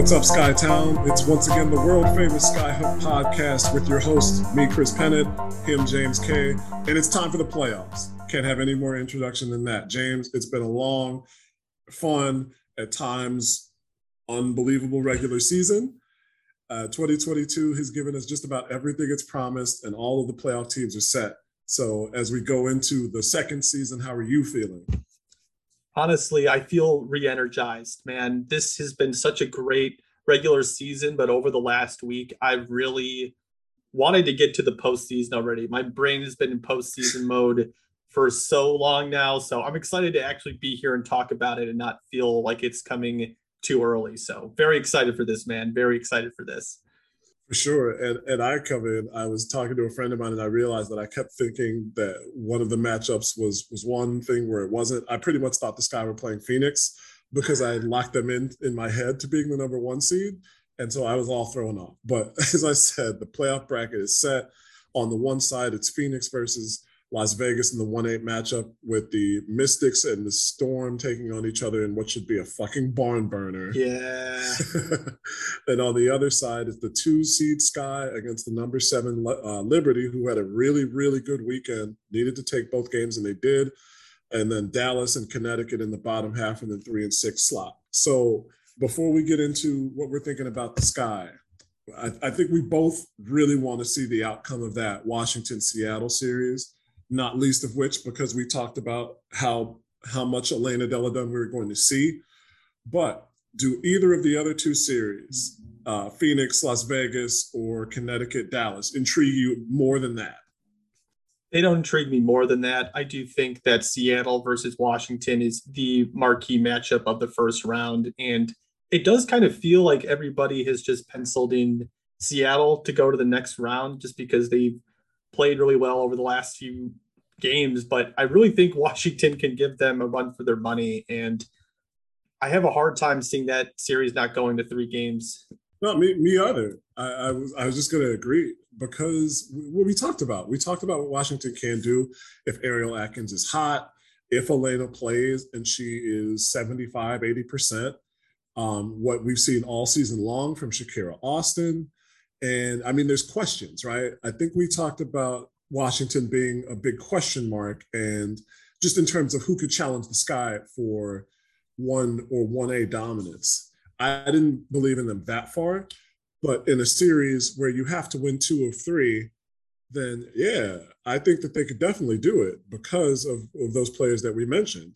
What's up, Skytown? It's once again the world famous Skyhook podcast with your host, me, Chris Pennant, him, James Kay. And it's time for the playoffs. Can't have any more introduction than that. James, it's been a long, fun, at times unbelievable regular season. Uh, 2022 has given us just about everything it's promised, and all of the playoff teams are set. So, as we go into the second season, how are you feeling? Honestly, I feel re-energized, man. This has been such a great regular season, but over the last week, I've really wanted to get to the postseason already. My brain has been in postseason mode for so long now. So I'm excited to actually be here and talk about it and not feel like it's coming too early. So very excited for this, man. Very excited for this. For sure. And and I come in, I was talking to a friend of mine and I realized that I kept thinking that one of the matchups was was one thing where it wasn't. I pretty much thought the Sky were playing Phoenix because I locked them in in my head to being the number one seed. And so I was all thrown off. But as I said, the playoff bracket is set. On the one side, it's Phoenix versus Las Vegas in the 1 8 matchup with the Mystics and the Storm taking on each other in what should be a fucking barn burner. Yeah. and on the other side is the two seed Sky against the number seven uh, Liberty, who had a really, really good weekend, needed to take both games, and they did. And then Dallas and Connecticut in the bottom half and the three and six slot. So before we get into what we're thinking about the Sky, I, I think we both really want to see the outcome of that Washington Seattle series not least of which because we talked about how how much Elena Delle Donne we were going to see. But do either of the other two series, uh, Phoenix, Las Vegas, or Connecticut, Dallas, intrigue you more than that? They don't intrigue me more than that. I do think that Seattle versus Washington is the marquee matchup of the first round. And it does kind of feel like everybody has just penciled in Seattle to go to the next round just because they've played really well over the last few games, but I really think Washington can give them a run for their money. And I have a hard time seeing that series not going to three games. No, me, me either. I, I was, I was just going to agree because what we talked about, we talked about what Washington can do if Ariel Atkins is hot, if Elena plays and she is 75, 80%. Um, what we've seen all season long from Shakira Austin, and I mean, there's questions, right? I think we talked about Washington being a big question mark, and just in terms of who could challenge the sky for one or 1A dominance. I didn't believe in them that far, but in a series where you have to win two of three, then yeah, I think that they could definitely do it because of, of those players that we mentioned.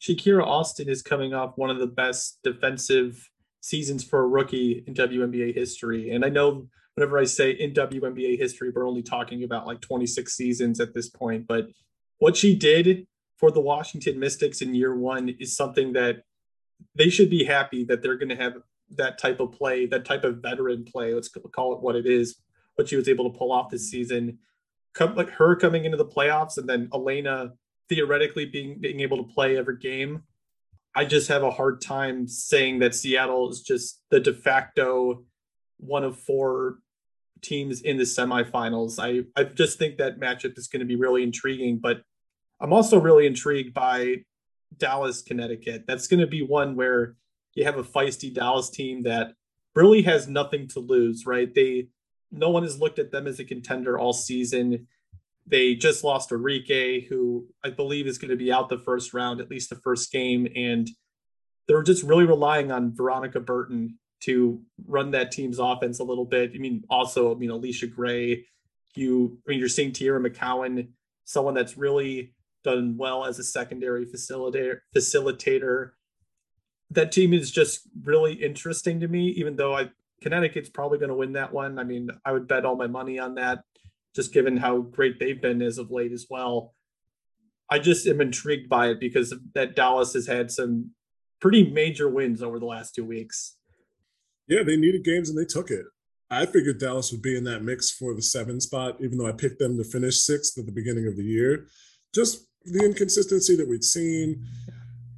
Shakira Austin is coming off one of the best defensive seasons for a rookie in WNBA history. And I know whenever I say in WNBA history, we're only talking about like 26 seasons at this point. But what she did for the Washington Mystics in year one is something that they should be happy that they're going to have that type of play, that type of veteran play. Let's call it what it is. What she was able to pull off this season, come like her coming into the playoffs, and then Elena theoretically being being able to play every game I just have a hard time saying that Seattle is just the de facto one of four teams in the semifinals. I, I just think that matchup is going to be really intriguing, but I'm also really intrigued by Dallas, Connecticut. That's going to be one where you have a feisty Dallas team that really has nothing to lose, right? They no one has looked at them as a contender all season. They just lost Arike, who I believe is going to be out the first round, at least the first game. And they're just really relying on Veronica Burton to run that team's offense a little bit. I mean, also, I mean, Allisha Gray, you, I mean, you're seeing Teaira McCowan, someone that's really done well as a secondary facilitator. facilitator. That team is just really interesting to me, even though I Connecticut's probably going to win that one. I mean, I would bet all my money on that just given how great they've been as of late as well. I just am intrigued by it because that Dallas has had some pretty major wins over the last two weeks. Yeah, they needed games and they took it. I figured Dallas would be in that mix for the seven spot, even though I picked them to finish sixth at the beginning of the year. Just the inconsistency that we'd seen.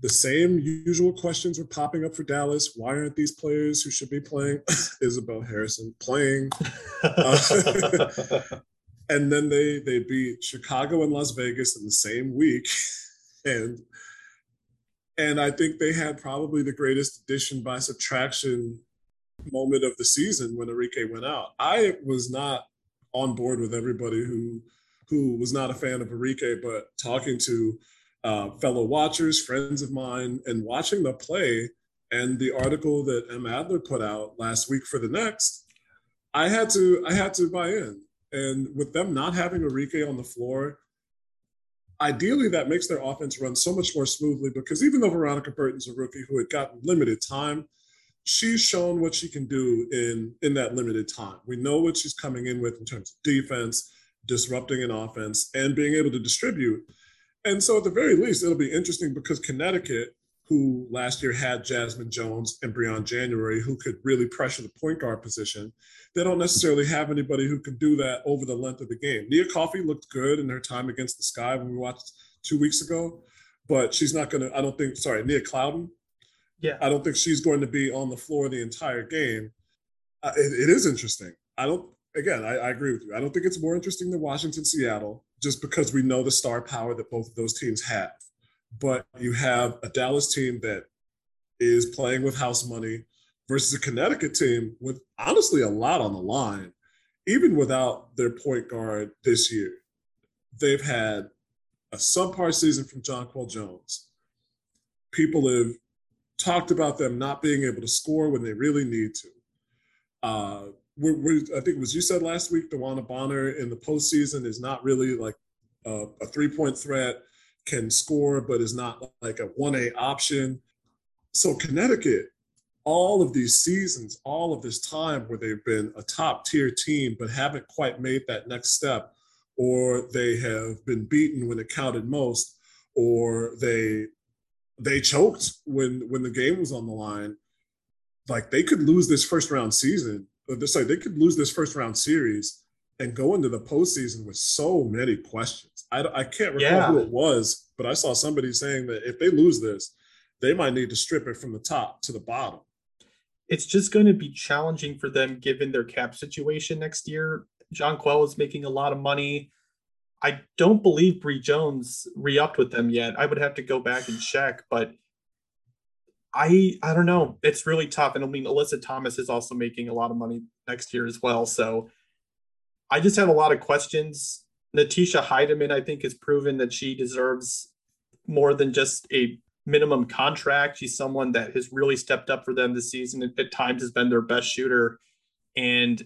The same usual questions were popping up for Dallas. Why aren't these players who should be playing Isabel Harrison playing? Uh, and then they they beat Chicago and Las Vegas in the same week, and And I think they had probably the greatest addition by subtraction moment of the season when Arike went out. I was not on board with everybody who who was not a fan of Arike, but talking to uh, fellow watchers, friends of mine, and watching the play and the article that M. Adler put out last week for the next, I had to I had to buy in. And with them not having Arike on the floor, ideally that makes their offense run so much more smoothly because even though Veronica Burton's a rookie who had gotten limited time, she's shown what she can do in in that limited time. We know what she's coming in with in terms of defense, disrupting an offense, and being able to distribute. And so at the very least, it'll be interesting because Connecticut, who last year had Jasmine Jones and Briann January, who could really pressure the point guard position, they don't necessarily have anybody who can do that over the length of the game. Nia Coffey looked good in her time against the Sky when we watched two weeks ago, but she's not going to, I don't think, sorry, Nia Clouden. Yeah. I don't think she's going to be on the floor the entire game. Uh, it, it is interesting. I don't, again, I, I agree with you. I don't think it's more interesting than Washington, Seattle, just because we know the star power that both of those teams have. But you have a Dallas team that is playing with house money versus a Connecticut team with honestly a lot on the line, even without their point guard this year. They've had a subpar season from Jonquel Jones. People have talked about them not being able to score when they really need to. Uh, we're, we're, I think it was you said last week, DeWanna Bonner in the postseason is not really like a, a three point threat, can score, but is not like a 1A option. So Connecticut all of these seasons, all of this time where they've been a top tier team, but haven't quite made that next step, or they have been beaten when it counted most, or they they choked when when the game was on the line. Like they could lose this first round season. Sorry, they could lose this first round series and go into the postseason with so many questions. I, I can't recall yeah. who it was, but I saw somebody saying that if they lose this, they might need to strip it from the top to the bottom it's just going to be challenging for them given their cap situation next year. Jonquel is making a lot of money. I don't believe Bree Jones re-upped with them yet. I would have to go back and check, but I I don't know. It's really tough. And I mean Alyssa Thomas is also making a lot of money next year as well. So I just have a lot of questions. Natisha Hiedeman, I think, has proven that she deserves more than just a minimum contract. She's someone that has really stepped up for them this season. At times has been their best shooter. And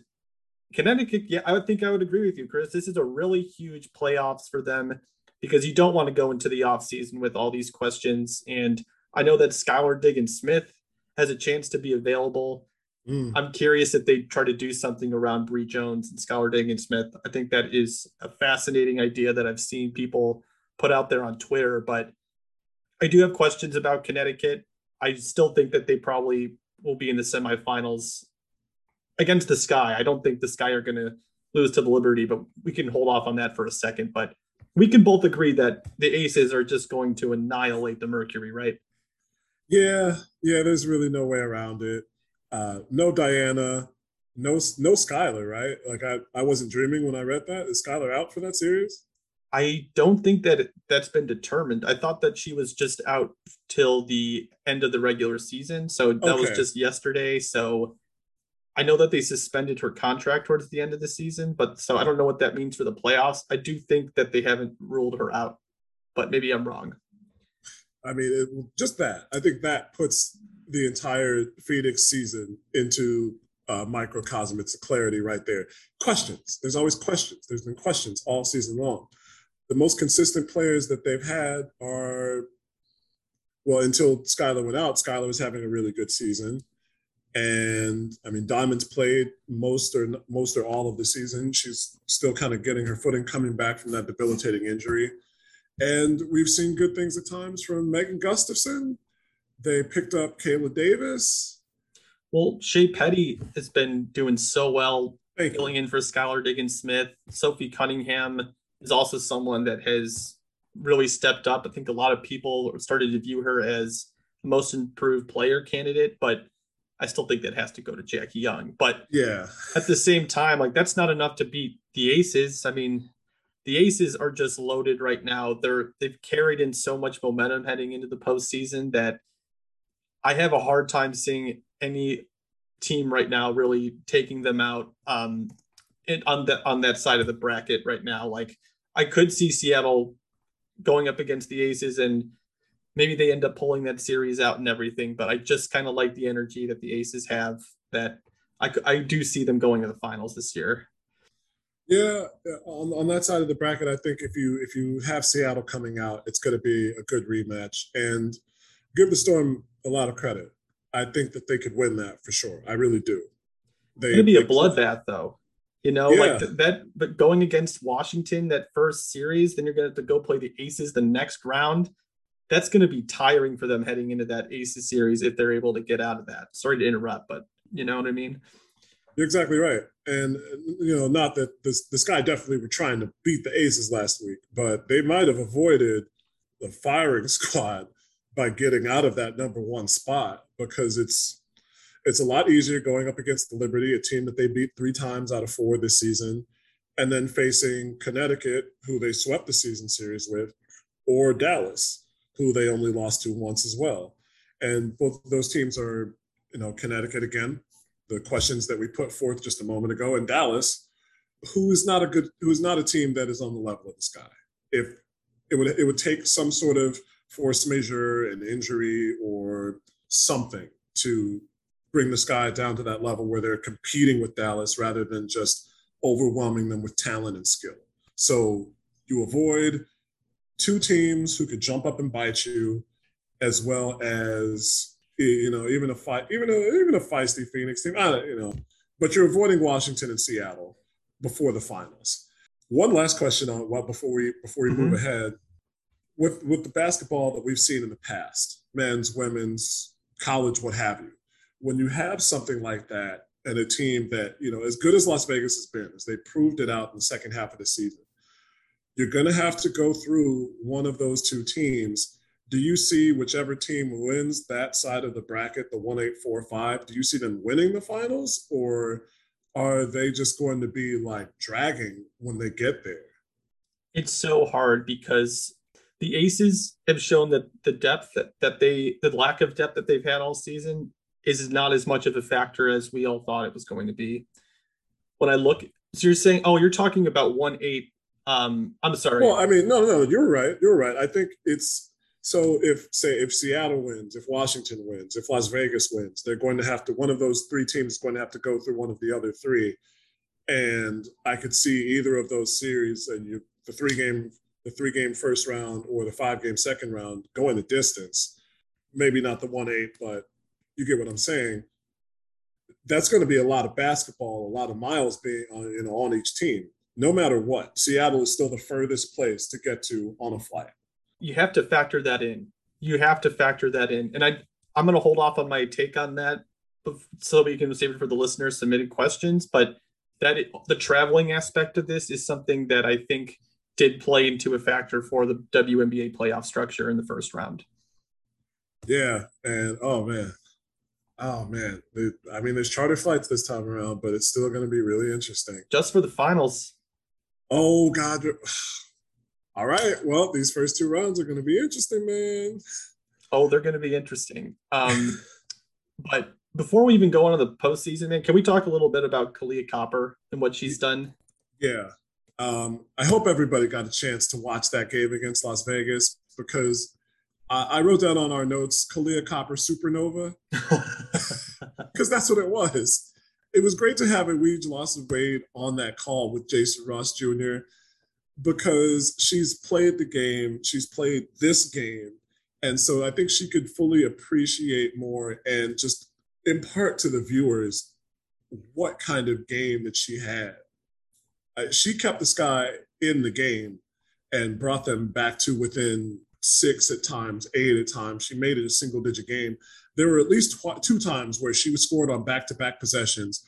Connecticut, yeah, I would think I would agree with you, Chris. This is a really huge playoffs for them because you don't want to go into the offseason with all these questions. And I know that Skylar Diggins Smith has a chance to be available. Mm. I'm curious if they try to do something around Bree Jones and Skylar Diggins Smith. I think that is a fascinating idea that I've seen people put out there on Twitter, but I do have questions about Connecticut. I still think that they probably will be in the semifinals against the Sky. I don't think the Sky are going to lose to the Liberty, but we can hold off on that for a second. But we can both agree that the Aces are just going to annihilate the Mercury, right? Yeah, yeah. There's really no way around it. Uh, no Diana, no no Skylar, right? Like I, I wasn't dreaming when I read that. Is Skylar out for that series? I don't think that that's been determined. I thought that she was just out till the end of the regular season. So that okay. was just yesterday. So I know that they suspended her contract towards the end of the season, but so I don't know what that means for the playoffs. I do think that they haven't ruled her out, but maybe I'm wrong. I mean, it, just that. I think that puts the entire Phoenix season into uh, microcosm. It's a clarity right there. Questions. There's always questions. There's been questions all season long the most consistent players that they've had are well until Skylar went out. Skylar was having a really good season, and I mean Diamond's played most or most or all of the season. She's still kind of getting her footing, coming back from that debilitating injury, and we've seen good things at times from Megan Gustafson. They picked up Kayla Davis. Well, Shey Peddy has been doing so well, filling in for Skylar Diggins Smith, Sophie Cunningham is also someone that has really stepped up. I think a lot of people started to view her as most improved player candidate, but I still think that has to go to Jackie Young. But yeah, at the same time, like that's not enough to beat the Aces. I mean, the Aces are just loaded right now. They're they've carried in so much momentum heading into the postseason that I have a hard time seeing any team right now really taking them out um in, on that on that side of the bracket right now. Like I could see Seattle going up against the Aces and maybe they end up pulling that series out and everything. But I just kind of like the energy that the Aces have. That I I do see them going to the finals this year. Yeah, uh, on, on that side of the bracket, I think if you if you have Seattle coming out, it's going to be a good rematch, and give the Storm a lot of credit. I think that they could win that for sure. I really do. They, to be a bloodbath, though. You know, yeah. like th- that. But going against Washington that first series, then you're going to have to go play the Aces the next round. That's going to be tiring for them heading into that Aces series if they're able to get out of that. Sorry to interrupt, but you know what I mean. You're exactly right. And you know, not that this this guy definitely were trying to beat the Aces last week, but they might have avoided the firing squad by getting out of that number one spot because it's it's a lot easier going up against the Liberty, a team that they beat three times out of four this season, and then facing Connecticut, who they swept the season series with, or Dallas, who they only lost to once as well. And both those teams are, you know, Connecticut again, the questions that we put forth just a moment ago in Dallas, who is not a good, who is not a team that is on the level of the sky. If it would, it would take some sort of force majeure, an injury, or something to bring the Sky down to that level where they're competing with Dallas rather than just overwhelming them with talent and skill. So you avoid two teams who could jump up and bite you, as well as you know, even a fight, even a even a feisty Phoenix team. I don't you know, but you're avoiding Washington and Seattle before the finals. One last question on what before we before we mm-hmm. move ahead with with the basketball that we've seen in the past, men's, women's, college, what have you. When you have something like that and a team that you know, as good as Las Vegas has been, as they proved it out in the second half of the season, you're going to have to go through one of those two teams do you see whichever team wins that side of the bracket, the one eight four five? Do you see them winning the finals, or are they just going to be like dragging when they get there? It's so hard because the Aces have shown that the depth that, that they, the lack of depth that they've had all season, is not as much of a factor as we all thought it was going to be. When I look, so you're saying, oh, you're talking about one eight. Um, I'm sorry. Well, I mean, no, no, you're right. You're right. I think it's so if say if Seattle wins, if Washington wins, if Las Vegas wins, they're going to have to one of those three teams is going to have to go through one of the other three. And I could see either of those series and you the three game the three game first round or the five game second round going the distance. Maybe not the one eight, but you get what I'm saying. That's going to be a lot of basketball, a lot of miles being on, you know, on each team. No matter what, Seattle is still the furthest place to get to on a flight you have to factor that in. You have to factor that in. And I I'm going to hold off on my take on that so we can save it for the listeners submitted questions, but that it, the traveling aspect of this is something that I think did play into a factor for the WNBA playoff structure in the first round. Yeah, and oh man, oh man, I mean, there's charter flights this time around, but it's still going to be really interesting. Just for the finals. Oh God, all right. Well, these first two rounds are going to be interesting, man. Oh, they're going to be interesting. Um, but before we even go on to the postseason, man, can we talk a little bit about Kahleah Copper and what she's done? Yeah. Um, I hope everybody got a chance to watch that game against Las Vegas because uh, I wrote down on our notes Kahleah Copper Supernova because that's what it was. It was great to have a Weege Lawson Wade on that call with Jason Ross Jr because she's played the game, she's played this game. And so I think she could fully appreciate more and just impart to the viewers what kind of game that she had. Uh, she kept the sky in the game and brought them back to within six at times, eight at times. She made it a single digit game. There were at least tw- two times where she was scored on back to back possessions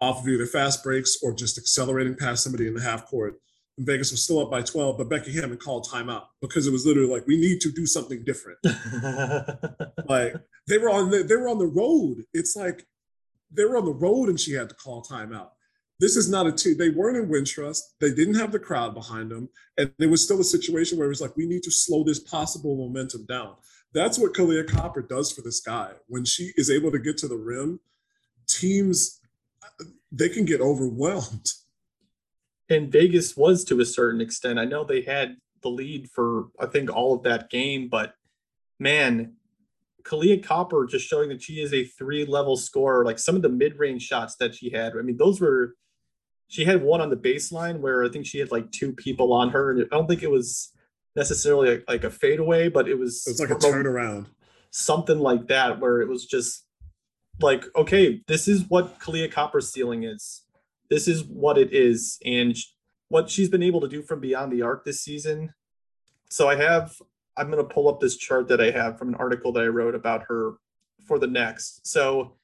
off of either fast breaks or just accelerating past somebody in the half court And Vegas was still up by 12, but Becky Hammon called timeout because it was literally like, we need to do something different. like they were on the, they were on the road. It's like they were on the road and she had to call timeout. this is not a team. They weren't in Wintrust. They didn't have the crowd behind them. And it was still a situation where it was like, we need to slow this possible momentum down. That's what Kahleah Copper does for this guy. When she is able to get to the rim, teams, they can get overwhelmed. And Vegas was to a certain extent. I know they had the lead for, I think, all of that game, but man, Kahleah Copper just showing that she is a three level scorer. Like some of the mid range shots that she had, I mean, those were she had one on the baseline where I think she had like two people on her, and I don't think it was necessarily like, like a fadeaway, but it was it was like a turnaround, something like that, where it was just like, okay, this is what Kahleah Copper's ceiling is. This is what it is, and what she's been able to do from beyond the arc this season. So I have, I'm going to pull up this chart that I have from an article that I wrote about her for the next. So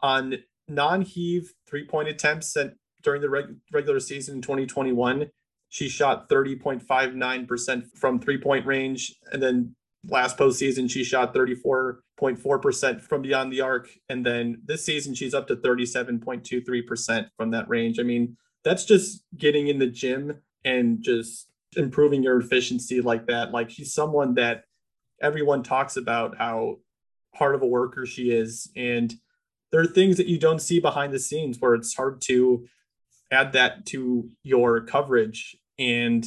on non-heave three-point attempts at during the reg- regular season in 2021, she shot 30.59% from three point range. And then last postseason, she shot 34.4% from beyond the arc. And then this season, she's up to 37.23% from that range. I mean, that's just getting in the gym and just improving your efficiency like that. Like she's someone that everyone talks about how hard of a worker she is. And there are things that you don't see behind the scenes where it's hard to add that to your coverage. And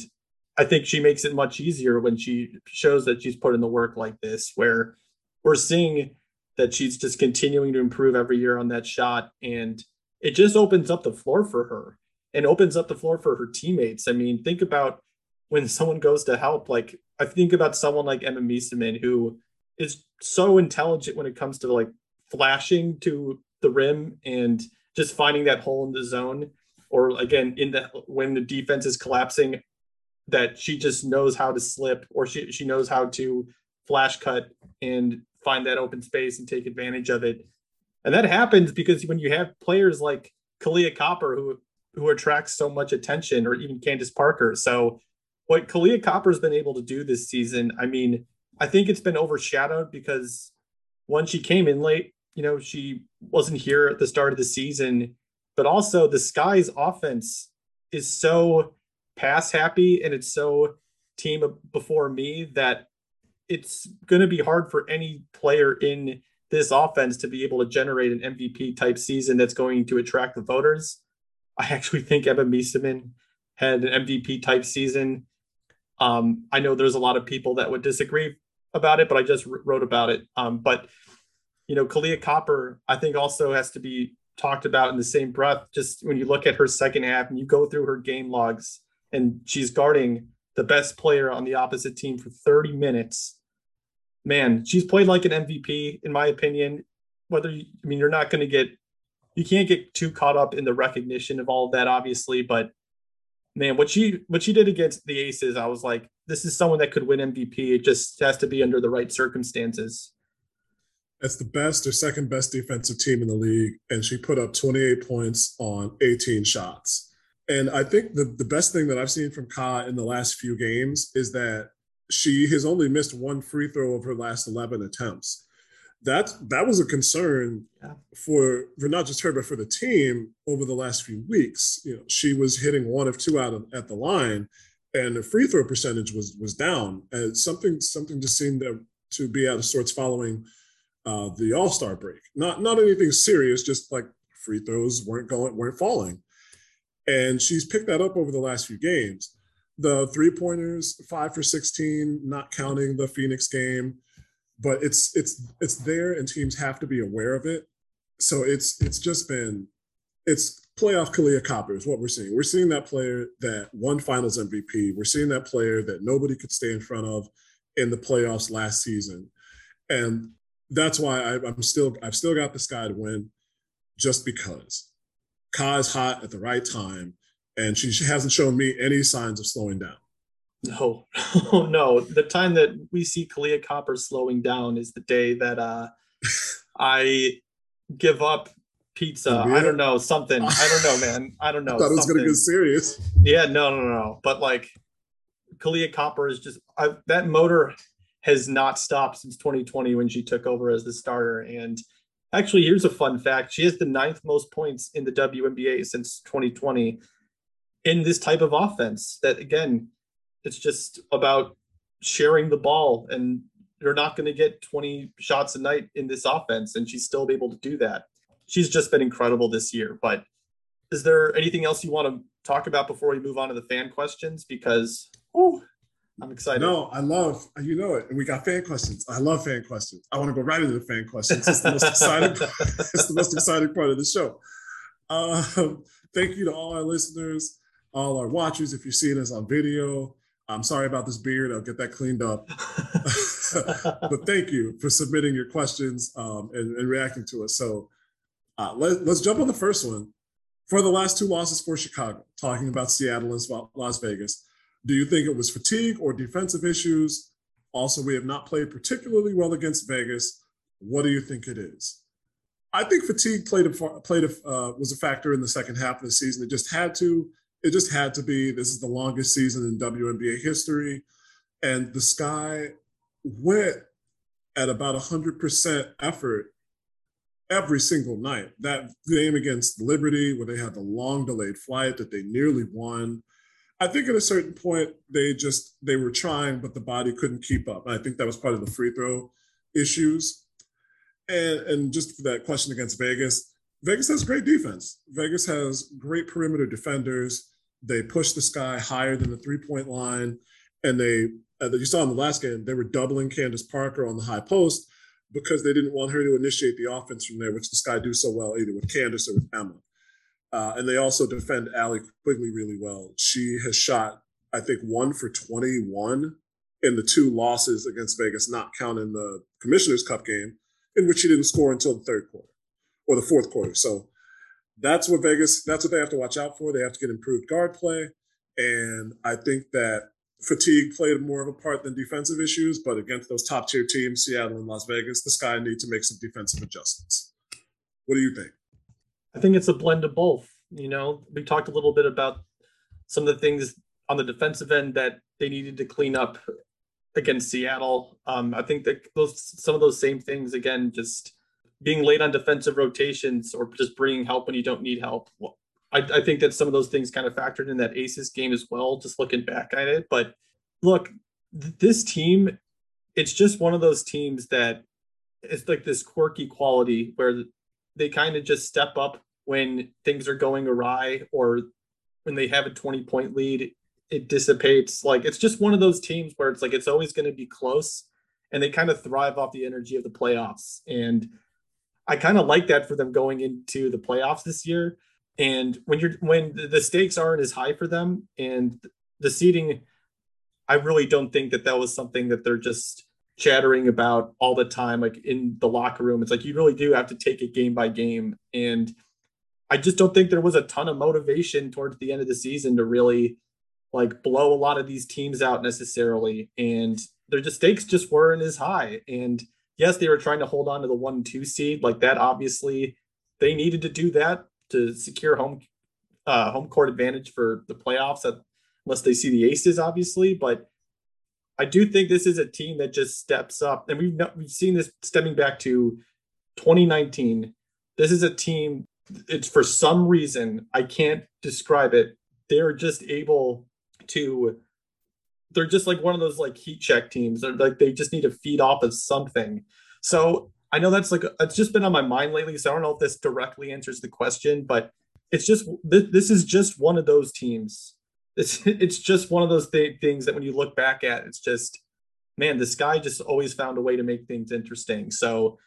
I think she makes it much easier when she shows that she's put in the work like this, where we're seeing that she's just continuing to improve every year on that shot. And it just opens up the floor for her and opens up the floor for her teammates. I mean, think about when someone goes to help, like I think about someone like Emma Meesseman, who is so intelligent when it comes to like flashing to the rim and just finding that hole in the zone or again in the when the defense is collapsing that she just knows how to slip or she, she knows how to flash cut and find that open space and take advantage of it. And that happens because when you have players like Kahleah Copper who who attracts so much attention or even Candace Parker. So what Kahleah Copper's been able to do this season I mean I think it's been overshadowed because when she came in late you know she wasn't here at the start of the season but also the Sky's offense is so pass happy and it's so team before me that it's going to be hard for any player in this offense to be able to generate an MVP type season that's going to attract the voters. I actually think Emma Meesseman had an MVP type season. Um, I know there's a lot of people that would disagree about it, but I just wrote about it. Um, but you know, Kahleah Copper, I think also has to be talked about in the same breath. Just when you look at her second half and you go through her game logs, and she's guarding the best player on the opposite team for 30 minutes. Man, she's played like an MVP, in my opinion. Whether you, I mean, you're not going to get, you can't get too caught up in the recognition of all of that, obviously. But man, what she what she did against the Aces, I was like, this is someone that could win MVP. It just has to be under the right circumstances. It's the best or second best defensive team in the league, and she put up 28 points on 18 shots. And I think the, the best thing that I've seen from Ka in the last few games is that she has only missed one free throw of her last 11 attempts. That that was a concern yeah. for for not just her but for the team over the last few weeks. You know, she was hitting one of two out of, at the line, and the free throw percentage was was down. And something something just seemed to, to be out of sorts following uh, the All Star break. Not not anything serious, just like free throws weren't going weren't falling, and she's picked that up over the last few games. The three pointers, five for sixteen, not counting the Phoenix game, but it's it's it's there, and teams have to be aware of it. So it's it's just been it's playoff Kahleah Copper is what we're seeing. We're seeing that player that won Finals MVP. We're seeing that player that nobody could stay in front of in the playoffs last season, and that's why I, am still I've still got the sky to win, just because Ka is hot at the right time, and she, she hasn't shown me any signs of slowing down. No, no. The time that we see Kahleah Copper slowing down is the day that uh, I give up pizza. I don't know something. I don't know, man. I don't know. I thought it was gonna get serious. Yeah, no, no, no. But like, Kahleah Copper is just I, that motor has not stopped since 2020 when she took over as the starter. And Actually, here's a fun fact. She has the ninth most points in the WNBA since 2020 in this type of offense. That again, it's just about sharing the ball and you're not going to get 20 shots a night in this offense and she's still able to do that she's just been incredible this year but is there anything else you want to talk about before we move on to the fan questions because oh i'm excited no i love you know it and we got fan questions i love fan questions i want to go right into the fan questions it's the most exciting it's the most exciting part of the show um, thank you to all our listeners all our watchers if you're seeing us on video I'm sorry about this beard. I'll get that cleaned up. but thank you for submitting your questions um, and, and, reacting to us. So uh, let, let's jump on the first one. For the last two losses for Chicago, talking about Seattle and Las Vegas, do you think it was fatigue or defensive issues? Also, we have not played particularly well against Vegas. What do you think it is? I think fatigue played a played a, uh, was a factor in the second half of the season. It just had to it just had to be. This is the longest season in WNBA history. And the Sky went at about 100% effort every single night. That game against Liberty, where they had the long delayed flight that they nearly won. I think at a certain point they just they were trying, but the body couldn't keep up. I think that was part of the free throw issues. And and just for that question against Vegas, Vegas has great defense. Vegas has great perimeter defenders. They push the sky higher than the three point line. And they, uh, you saw in the last game, they were doubling Candace Parker on the high post because they didn't want her to initiate the offense from there, which the Sky do so well, either with Candace or with Emma. Uh, and they also defend Allie Quigley really well. She has shot, I think, one for 21 in the two losses against Vegas, not counting the Commissioner's Cup game, in which she didn't score until the third quarter or the fourth quarter. So that's what Vegas, that's what they have to watch out for. They have to get improved guard play. And I think that fatigue played more of a part than defensive issues, but against those top tier teams, Seattle and Las Vegas, the Sky need to make some defensive adjustments. What do you think? I think it's a blend of both. You know, we talked a little bit about some of the things on the defensive end that they needed to clean up against Seattle. Um, I think that those some of those same things again just being late on defensive rotations or just bringing help when you don't need help. I, I, think that some of those things kind of factored in that Aces game as well, just looking back at it. But look, th- this team, it's just one of those teams that it's like this quirky quality where they kind of just step up when things are going awry or when they have a 20 point lead, it dissipates. Like it's just one of those teams where it's like it's always going to be close and they kind of thrive off the energy of the playoffs. And I kind of like that for them going into the playoffs this year. And when you're when the stakes aren't as high for them and the seating, I really don't think that that was something that they're just chattering about all the time, like in the locker room. It's like you really do have to take it game by game. And I just don't think there was a ton of motivation towards the end of the season to really like blow a lot of these teams out necessarily. And their stakes just weren't as high. And yes, they were trying to hold on to the one two seed like that. Obviously, they needed to do that to secure home uh, home court advantage for the playoffs, unless they see the Aces, obviously. But I do think this is a team that just steps up, and we've not, we've seen this stemming back to 2019. This is a team. It's for some reason I can't describe it. They're just able to they're just like one of those like heat check teams. They're like they just need to feed off of something. So I know that's like it's just been on my mind lately. So I don't know if this directly answers the question, but it's just this, this is just one of those teams. It's it's just one of those th- things that when you look back at, it's just man, this guy just always found a way to make things interesting. So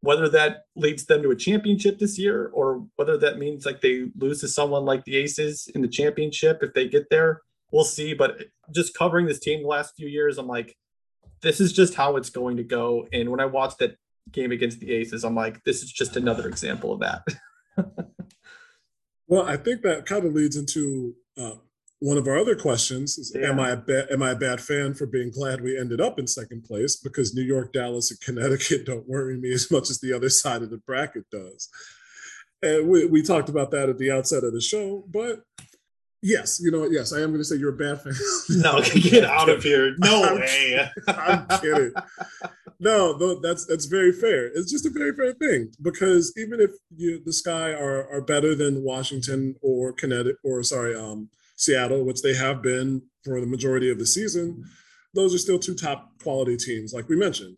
whether that leads them to a championship this year or whether that means like they lose to someone like the Aces in the championship if they get there, we'll see. But just covering this team the last few years, I'm like, this is just how it's going to go. And when I watched that game against the Aces, I'm like, this is just another example of that. well, I think that kind of leads into uh, one of our other questions: is, yeah. Am I a ba- am I a bad fan for being glad we ended up in second place? Because New York, Dallas, and Connecticut don't worry me as much as the other side of the bracket does. And we, we talked about that at the outset of the show, but Yes, you know what? Yes, I am going to say you're a bad fan. no, get out of here. No I'm way. I'm kidding. No, no, that's that's very fair. It's just a very fair thing because even if you, the Sky are are better than Washington or Connecticut or sorry, um, Seattle, which they have been for the majority of the season, mm-hmm. those are still two top quality teams, like we mentioned.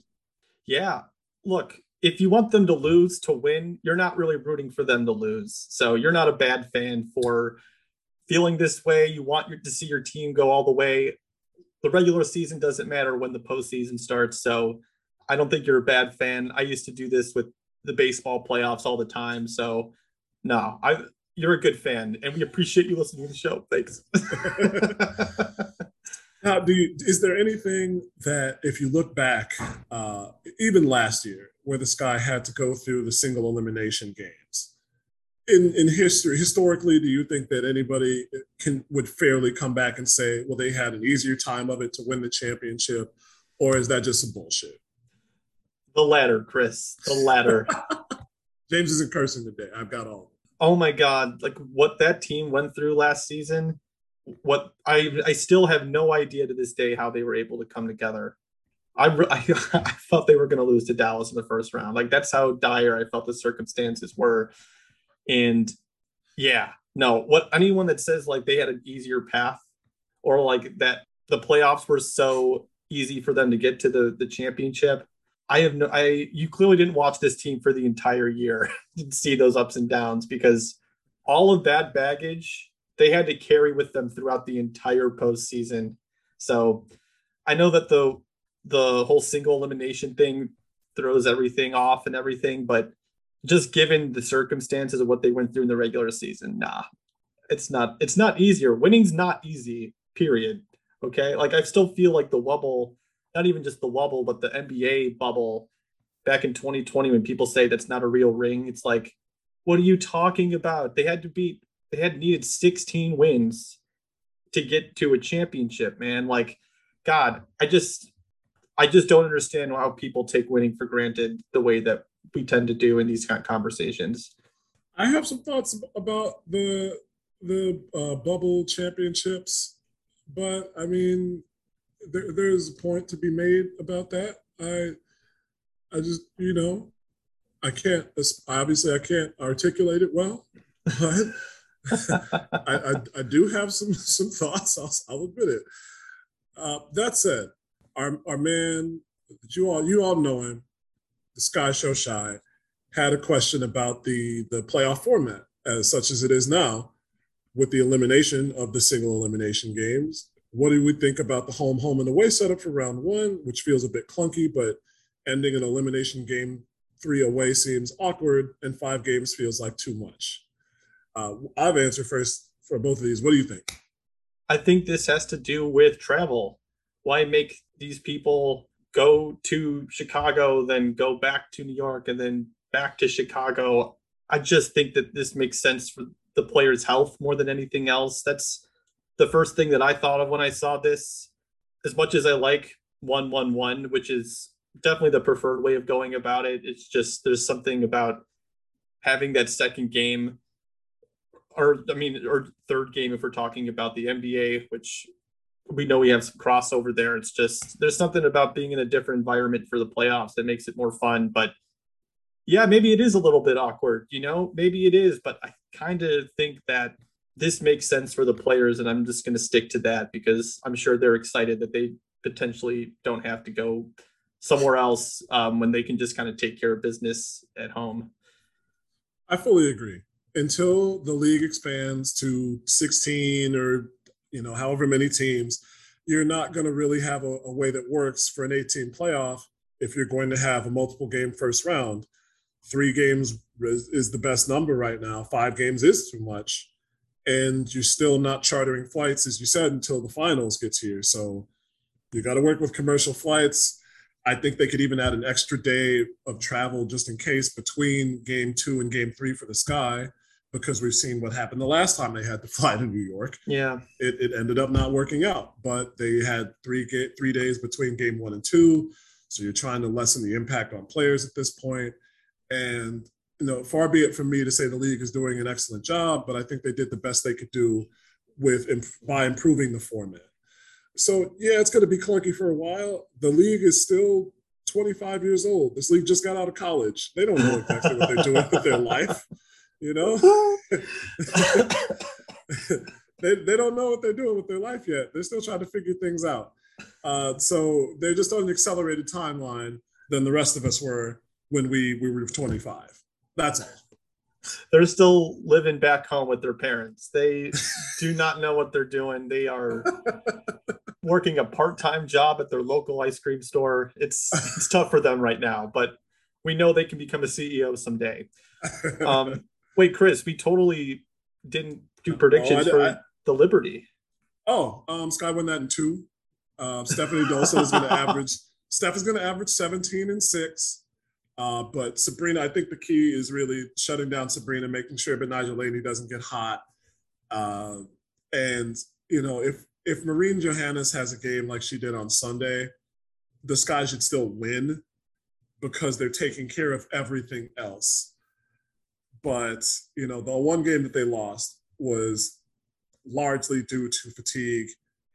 Yeah. Look, if you want them to lose to win, you're not really rooting for them to lose. So you're not a bad fan for feeling this way. You want your, to see your team go all the way. The regular season doesn't matter when the postseason starts. So I don't think you're a bad fan. I used to do this with the baseball playoffs all the time. So no, I you're a good fan, and we appreciate you listening to the show. Thanks. now, do you, is there anything that, if you look back, uh, even last year, where the Sky had to go through the single elimination games, in in history, historically, do you think that anybody can would fairly come back and say, well, they had an easier time of it to win the championship, or is that just some bullshit? The latter, Chris. The latter. James isn't cursing today. I've got all oh my god, like what that team went through last season, what I I still have no idea to this day how they were able to come together. I I, I thought they were going to lose to Dallas in the first round. Like that's how dire I felt the circumstances were. And yeah, no, what anyone that says like they had an easier path or like that the playoffs were so easy for them to get to the the championship I have no, I, you clearly didn't watch this team for the entire year to see those ups and downs because all of that baggage they had to carry with them throughout the entire postseason. So I know that the, the whole single elimination thing throws everything off and everything, but just given the circumstances of what they went through in the regular season, nah, it's not, it's not easier. Winning's not easy, period. Okay. Like I still feel like the Wubble not even just the wubble, but the NBA bubble back in 2020 when people say that's not a real ring. It's like, what are you talking about? They had to beat, they had needed 16 wins to get to a championship, man. Like, God, I just, I just don't understand how people take winning for granted the way that we tend to do in these kind of conversations. I have some thoughts about the the uh, bubble championships, but I mean, there, there's a point to be made about that. I, I just, you know, I can't. Obviously, I can't articulate it well, but I, I, I, do have some some thoughts. I'll, I'll admit it. Uh, that said, our our man, you all you all know him, the Sky Show Shy, had a question about the the playoff format as such as it is now, with the elimination of the single elimination games what do we think about the home, home, and away setup for round one, which feels a bit clunky, but ending an elimination game three away seems awkward, and five games feels like too much? Uh, I've answered first for both of these. What do you think? I think this has to do with travel. Why make these people go to Chicago, then go back to New York, and then back to Chicago? I just think that this makes sense for the player's health more than anything else. That's the first thing that I thought of when I saw this, as much as I like one one one, which is definitely the preferred way of going about it, it's just there's something about having that second game, or I mean, or third game if we're talking about the NBA, which we know we have some crossover there. It's just there's something about being in a different environment for the playoffs that makes it more fun. But yeah, maybe it is a little bit awkward, you know, maybe it is, but I kind of think that this makes sense for the players, and I'm just going to stick to that because I'm sure they're excited that they potentially don't have to go somewhere else um, when they can just kind of take care of business at home. I fully agree. Until the league expands to 16 or you know however many teams, you're not going to really have a, a way that works for an 18 playoff if you're going to have a multiple game first round. Three games is, is the best number right now. Five games is too much and you're still not chartering flights, as you said, until the finals gets here. So you got to work with commercial flights. I think they could even add an extra day of travel just in case between game two and game three for the Sky, because we've seen what happened the last time they had to fly to New York. Yeah, it, it ended up not working out, but they had three ga- three days between game one and two, so you're trying to lessen the impact on players at this point. And you know, far be it from me to say the league is doing an excellent job, but I think they did the best they could do with by improving the format. So yeah, it's going to be clunky for a while. The league is still 25 years old. This league just got out of college. They don't know exactly what they're doing with their life. You know, they they don't know what they're doing with their life yet. They're still trying to figure things out. Uh, so they're just on an accelerated timeline than the rest of us were when we we were 25. That's it they're still living back home with their parents. They do not know what they're doing. They are working a part-time job at their local ice cream store. It's it's tough for them right now, but we know they can become a CEO someday. Um, wait, Chris, we totally didn't do predictions oh, I, for I, the Liberty. Oh, um, Sky won that in two. Uh, Stefanie Dolson is going to average. Steph is going to average 17 and six. Uh, but Sabrina, I think the key is really shutting down Sabrina, making sure that Nigel Laney doesn't get hot. Uh, and you know, if if Marine Johannes has a game like she did on Sunday, the Sky should still win because they're taking care of everything else. But you know, the one game that they lost was largely due to fatigue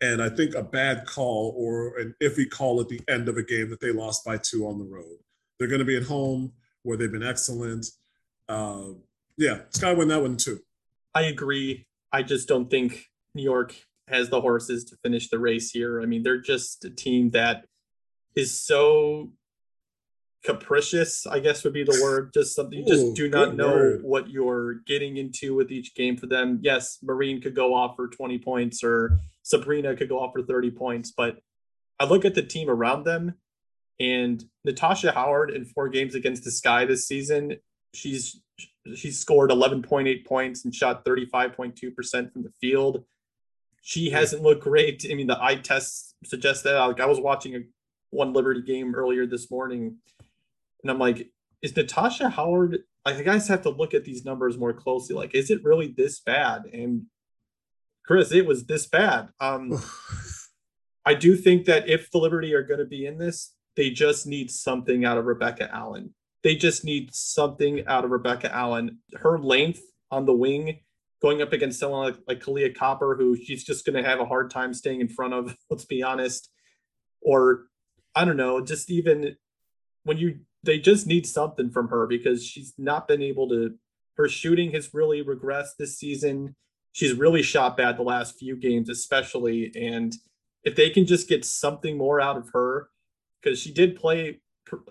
and I think a bad call or an iffy call at the end of a game that they lost by two on the road. They're going to be at home where they've been excellent. Uh, yeah, Sky win that one too. I agree. I just don't think New York has the horses to finish the race here. I mean, they're just a team that is so capricious, I guess would be the word. Just something you just do not know word. what you're getting into with each game for them. Yes, Marine could go off for 20 points or Sabrina could go off for 30 points, but I look at the team around them and Natasha Howard in four games against the Sky this season, she's she's scored 11.8 points and shot 35.2% from the field. She hasn't looked great. I mean, the eye tests suggest that. Like I was watching a one Liberty game earlier this morning, and I'm like, is Natasha Howard? I think I guys have to look at these numbers more closely. Like, is it really this bad? And Chris, it was this bad. Um, I do think that if the Liberty are going to be in this, they just need something out of Rebecca Allen. They just need something out of Rebecca Allen. Her length on the wing, going up against someone like, like Kahleah Copper, who she's just going to have a hard time staying in front of, let's be honest. Or, I don't know, just even when you, they just need something from her because she's not been able to, her shooting has really regressed this season. She's really shot bad the last few games, especially. And if they can just get something more out of her, because she did play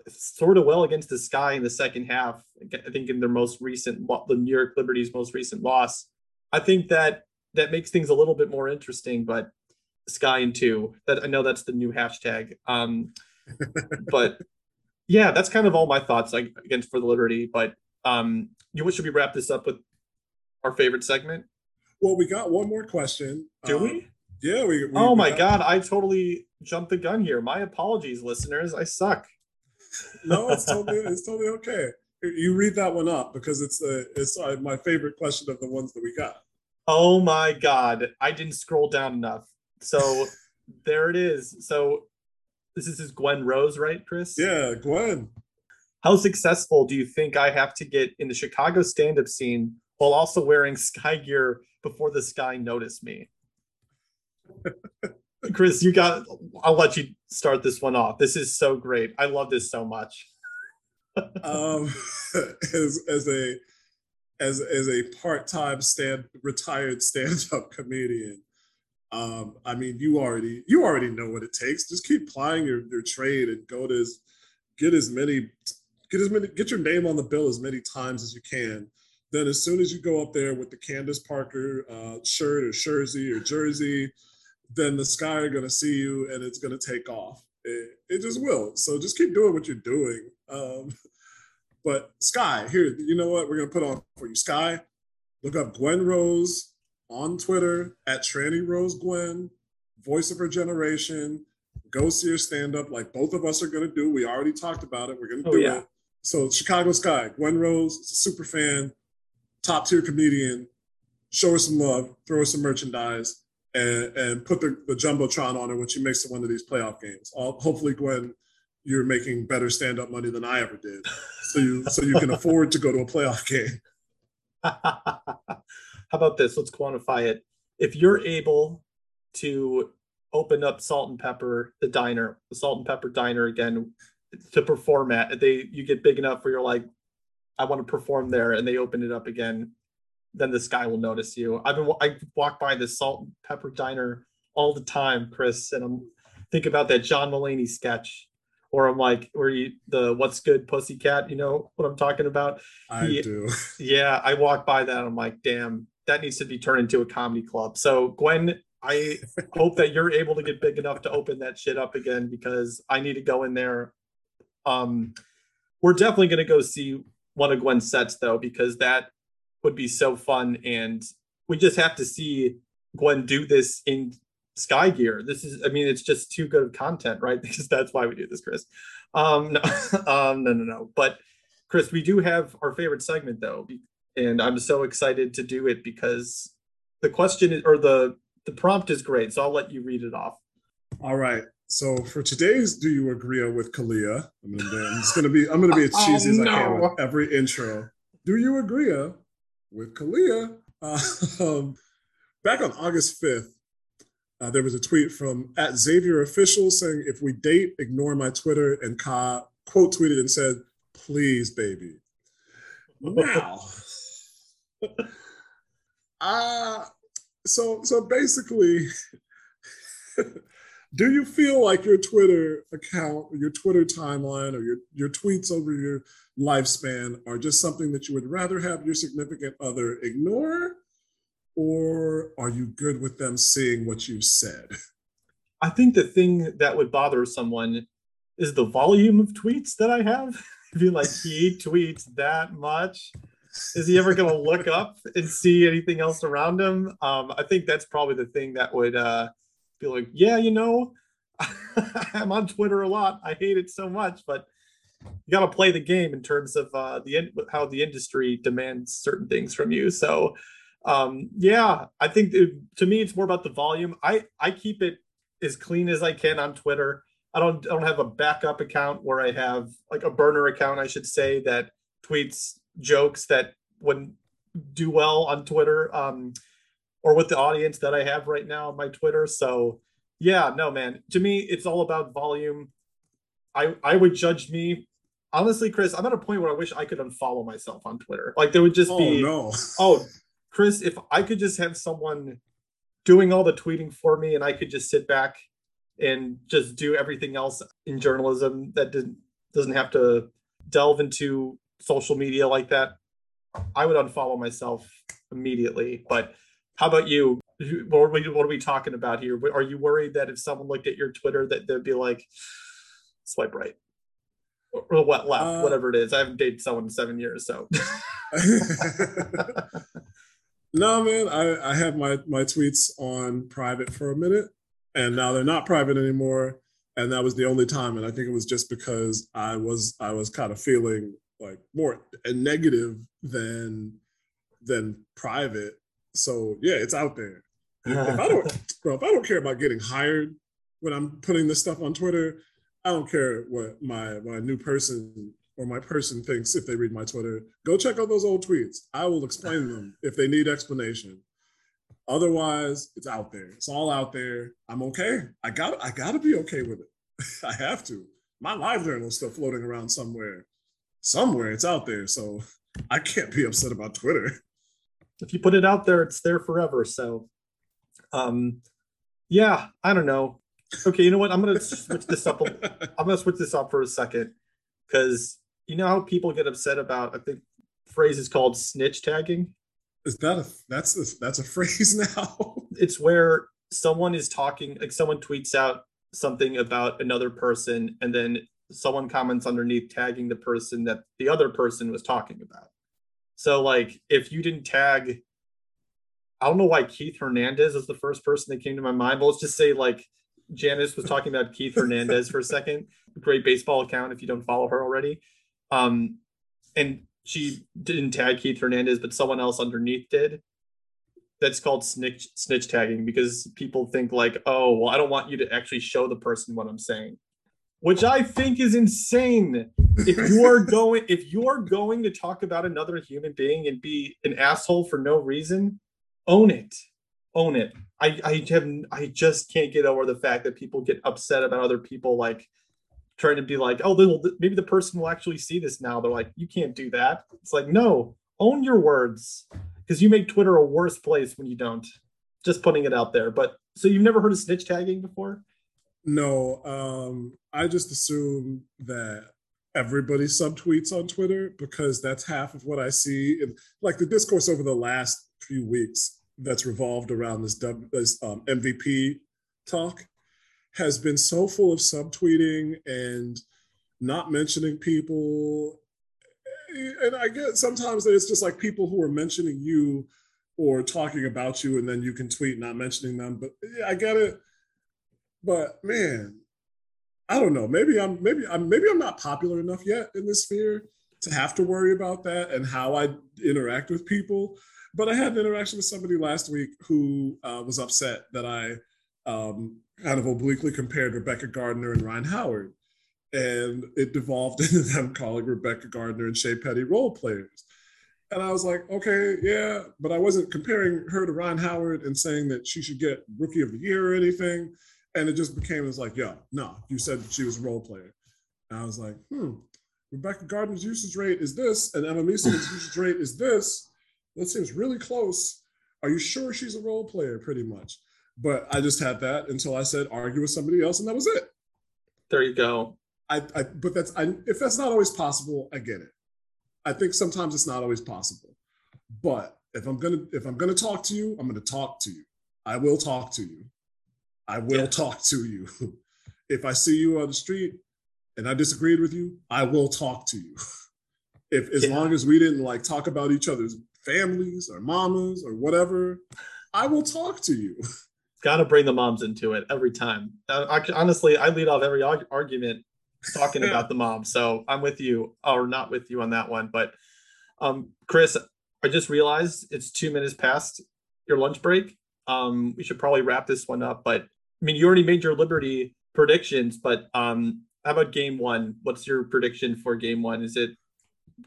sort of well against the Sky in the second half. I think in their most recent, the New York Liberty's most recent loss. I think that that makes things a little bit more interesting. But Sky and two, that I know that's the new hashtag. Um, but yeah, that's kind of all my thoughts like against for the Liberty. But um, you should we wrap this up with our favorite segment? Well, we got one more question. Do um, we? Yeah, we. we oh my god, I totally jumped the gun here. My apologies, listeners. I suck. no, it's totally it's totally okay. You read that one up because it's the it's uh, my favorite question of the ones that we got. Oh my god, I didn't scroll down enough. So there it is. So this is Gwen Rose, right, Chris? Yeah, Gwen. How successful do you think I have to get in the Chicago stand-up scene while also wearing sky gear before the sky noticed me? Chris, you got. I'll let you start this one off. This is so great. I love this so much. um, as as a as as a part time stand retired stand up comedian, um, I mean, you already you already know what it takes. Just keep plying your your trade and go to as, get as many get as many get your name on the bill as many times as you can. Then as soon as you go up there with the Candace Parker uh, shirt or jersey or jersey then the sky are going to see you and it's going to take off. It, it, just will. So just keep doing what you're doing. Um, but Sky, here, you know what? We're going to put on for you. Sky, look up Gwen Rose on Twitter at Tranny Rose Gwen, voice of her generation. Go see her stand up like both of us are going to do. We already talked about it. We're going to oh, do yeah. it. So Chicago Sky, Gwen Rose is a super fan, top tier comedian. Show her some love, throw her some merchandise and, and put the, the jumbotron on her when she makes it one of these playoff games. I'll, hopefully, Gwen, you're making better stand up money than I ever did, so you so you can afford to go to a playoff game. How about this? Let's quantify it. if you're able to open up Salt and Pepper, the diner, the Salt and Pepper diner again to perform at, they you get big enough where you're like, I want to perform there, and they open it up again, then this guy will notice you. I've been I walk by the Salt and Pepper diner all the time, Chris, and I'm think about that John Mulaney sketch or I'm like, where you the what's good pussycat, you know what I'm talking about? I He- do. Yeah, I walk by that. I'm like, damn, that needs to be turned into a comedy club. So, Gwen, I hope that you're able to get big enough to open that shit up again because I need to go in there. Um, we're definitely gonna go see one of Gwen's sets though because that would be so fun, and we just have to see Gwen do this in Sky Gear. This is, I mean, it's just too good of content, right? Because that's why we do this, Chris. Um, no, um, no, no, no. But Chris, we do have our favorite segment though, and I'm so excited to do it because the question is, or the the prompt is great. So I'll let you read it off. All right. So for today's "Do You Agree with Kahleah?" I'm gonna be, I'm just gonna be I'm gonna be as Oh, cheesy as I can with every intro. Do you agree with Kahleah? Uh, back on August 5th, uh, there was a tweet from at Xavier Official saying, "If we date, ignore my Twitter." And Ka quote tweeted and said, "Please, baby." Now, uh, so so basically. do you feel like your Twitter account, your Twitter timeline, or your, your tweets over your lifespan are just something that you would rather have your significant other ignore? Or are you good with them seeing what you've said? I think the thing that would bother someone is the volume of tweets that I have. Be like, he tweets that much. Is he ever going to look up and see anything else around him? Um, I think that's probably the thing that would uh, be like, yeah, you know, I'm on Twitter a lot. I hate it so much, but you got to play the game in terms of uh, the in- how the industry demands certain things from you. So, um, yeah, I think it, to me it's more about the volume. I I keep it as clean as I can on Twitter. I don't I don't have a backup account where I have like a burner account, I should say, that tweets jokes that wouldn't do well on Twitter, um, or with the audience that I have right now on my Twitter. So yeah, no man. To me, it's all about volume. I I would judge me honestly, Chris. I'm at a point where I wish I could unfollow myself on Twitter. Like there would just Oh be no. oh chris if i could just have someone doing all the tweeting for me and i could just sit back and just do everything else in journalism that didn't doesn't have to delve into social media like that i would unfollow myself immediately but how about you what are we, what are we talking about here are you worried that if someone looked at your twitter that they'd be like swipe right or what left Uh, whatever it is i haven't dated someone in seven years so no, man, I, I had my, my tweets on private for a minute and now they're not private anymore. And that was the only time. And I think it was just because I was I was kind of feeling like more and negative than than private. So yeah, it's out there. If, I don't bro, if I don't care about getting hired when I'm putting this stuff on Twitter, I don't care what my my new person or my person thinks if they read my Twitter. Go check out those old tweets. I will explain them if they need explanation. Otherwise, it's out there. It's all out there. I'm okay. I got I got to be okay with it. I have to. My live journal is still floating around somewhere. Somewhere it's out there. So I can't be upset about Twitter. If you put it out there, it's there forever. So, um, yeah, I don't know. Okay, you know what? I'm gonna switch this up. a- I'm gonna switch this up for a second because you know how people get upset about. I think phrase is called snitch tagging. Is that a that's a, that's a phrase now? It's where someone is talking, like someone tweets out something about another person, and then someone comments underneath tagging the person that the other person was talking about. So, like, if you didn't tag, I don't know why Keith Hernandez is the first person that came to my mind, but let's just say, like, Janice was talking about Keith Hernandez for a second. Great baseball account if you don't follow her already. Um, and she didn't tag Keith Hernandez, but someone else underneath did. That's called snitch snitch tagging because people think like, oh, well, I don't want you to actually show the person what I'm saying, which I think is insane. If you are going, if you are going to talk about another human being and be an asshole for no reason, own it. own it. I I have I just can't get over the fact that people get upset about other people like trying to be like, oh, maybe the person will actually see this now. They're like, you can't do that. It's like, no, own your words because you make Twitter a worse place when you don't. Just putting it out there. But so you've never heard of snitch tagging before? No, um, I just assume that everybody subtweets on Twitter because that's half of what I see. And like the discourse over the last few weeks that's revolved around this, this um, MVP talk has been so full of subtweeting and not mentioning people. And I get sometimes it's just like people who are mentioning you or talking about you, and then you can tweet not mentioning them. But I get it. But man, I don't know. Maybe I'm maybe I'm maybe I'm not popular enough yet in this sphere to have to worry about that and how I interact with people. But I had an interaction with somebody last week who uh, was upset that I um, kind of obliquely compared Rebekah Gardner and Rhyne Howard. And it devolved into them calling Rebekah Gardner and Shey Peddy role players. And I was like, okay, yeah, but I wasn't comparing her to Rhyne Howard and saying that she should get Rookie of the Year or anything. And it just became, it's like, yo, no, you said she was a role player. And I was like, hmm, Rebekah Gardner's usage rate is this, and Emma Meesseman's usage rate is this. That seems really close. Are you sure she's a role player? Pretty much. But I just had that until I said argue with somebody else, and that was it. There you go. I, I but that's I, if that's not always possible, I get it. I think sometimes it's not always possible. But if I'm gonna if I'm gonna talk to you, I'm gonna talk to you. I will talk to you. I will yeah. talk to you. if I see you on the street and I disagreed with you, I will talk to you. if as yeah. long as we didn't like talk about each other's families or mamas or whatever, I will talk to you. Got to bring the moms into it every time. Uh, I, honestly, I lead off every argument talking about the mom. So I'm with you, or not with you on that one. But um, Chris, I just realized it's two minutes past your lunch break. Um, we should probably wrap this one up. But I mean, you already made your Liberty predictions, but um, how about game one? What's your prediction for game one? Is it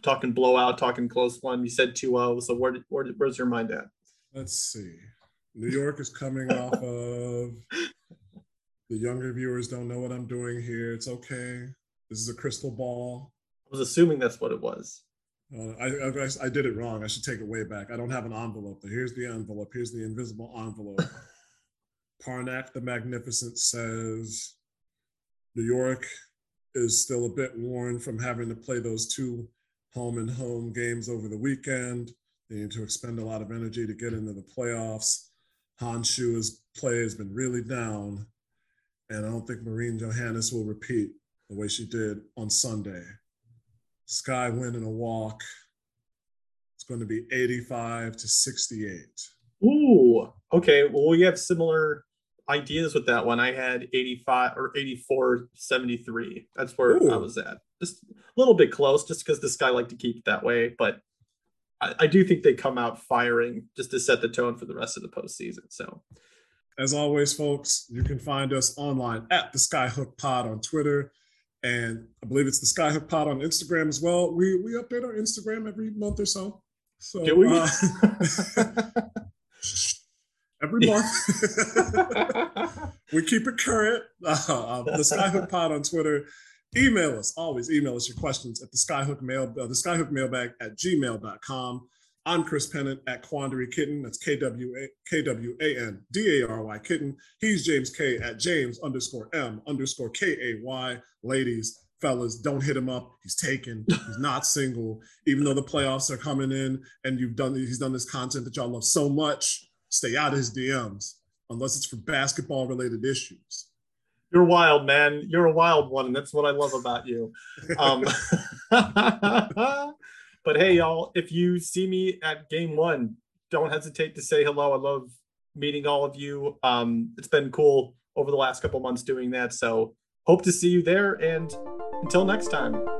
talking blowout, talking close one? You said 2 0. So where, where, where's your mind at? Let's see. New York is coming off of the younger viewers don't know what I'm doing here. It's okay. This is a crystal ball. I was assuming that's what it was. Uh, I, I, I did it wrong. I should take it way back. I don't have an envelope. Here's the envelope. Here's the invisible envelope. Carnac the Magnificent says New York is still a bit worn from having to play those two home and home games over the weekend. They need to expend a lot of energy to get into the playoffs. Honshu's play has been really down, and I don't think Marine Johannes will repeat the way she did on Sunday. Sky win in a walk. It's going to be 85 to 68. Ooh, okay. Well, we have similar ideas with that one. I had 85 or 84 73. That's where Ooh. I was at. Just a little bit close, just because this guy liked to keep it that way. But I, I do think they come out firing just to set the tone for the rest of the postseason. So, as always, folks, you can find us online at the Skyhook Pod on Twitter. And I believe it's the Skyhook Pod on Instagram as well. We we update our Instagram every month or so. So Do we? Uh, every month. we keep it current. Uh, the Skyhook Pod on Twitter Email us, always email us your questions at the Skyhook mail, uh, the Skyhook mailbag at gmail.com. I'm Chris Pennant at Quandary Kitten. That's K W A K W A N D A R Y Kitten. He's James Kay at James underscore M underscore K A Y. Ladies, fellas, don't hit him up. He's taken. He's not single. Even though the playoffs are coming in and you've done he's done this content that y'all love so much, stay out of his DMs unless it's for basketball related issues you're wild, man. You're a wild one. And that's what I love about you. Um, but hey, y'all, if you see me at game one, don't hesitate to say hello. I love meeting all of you. Um, it's been cool over the last couple months doing that. So hope to see you there. And until next time.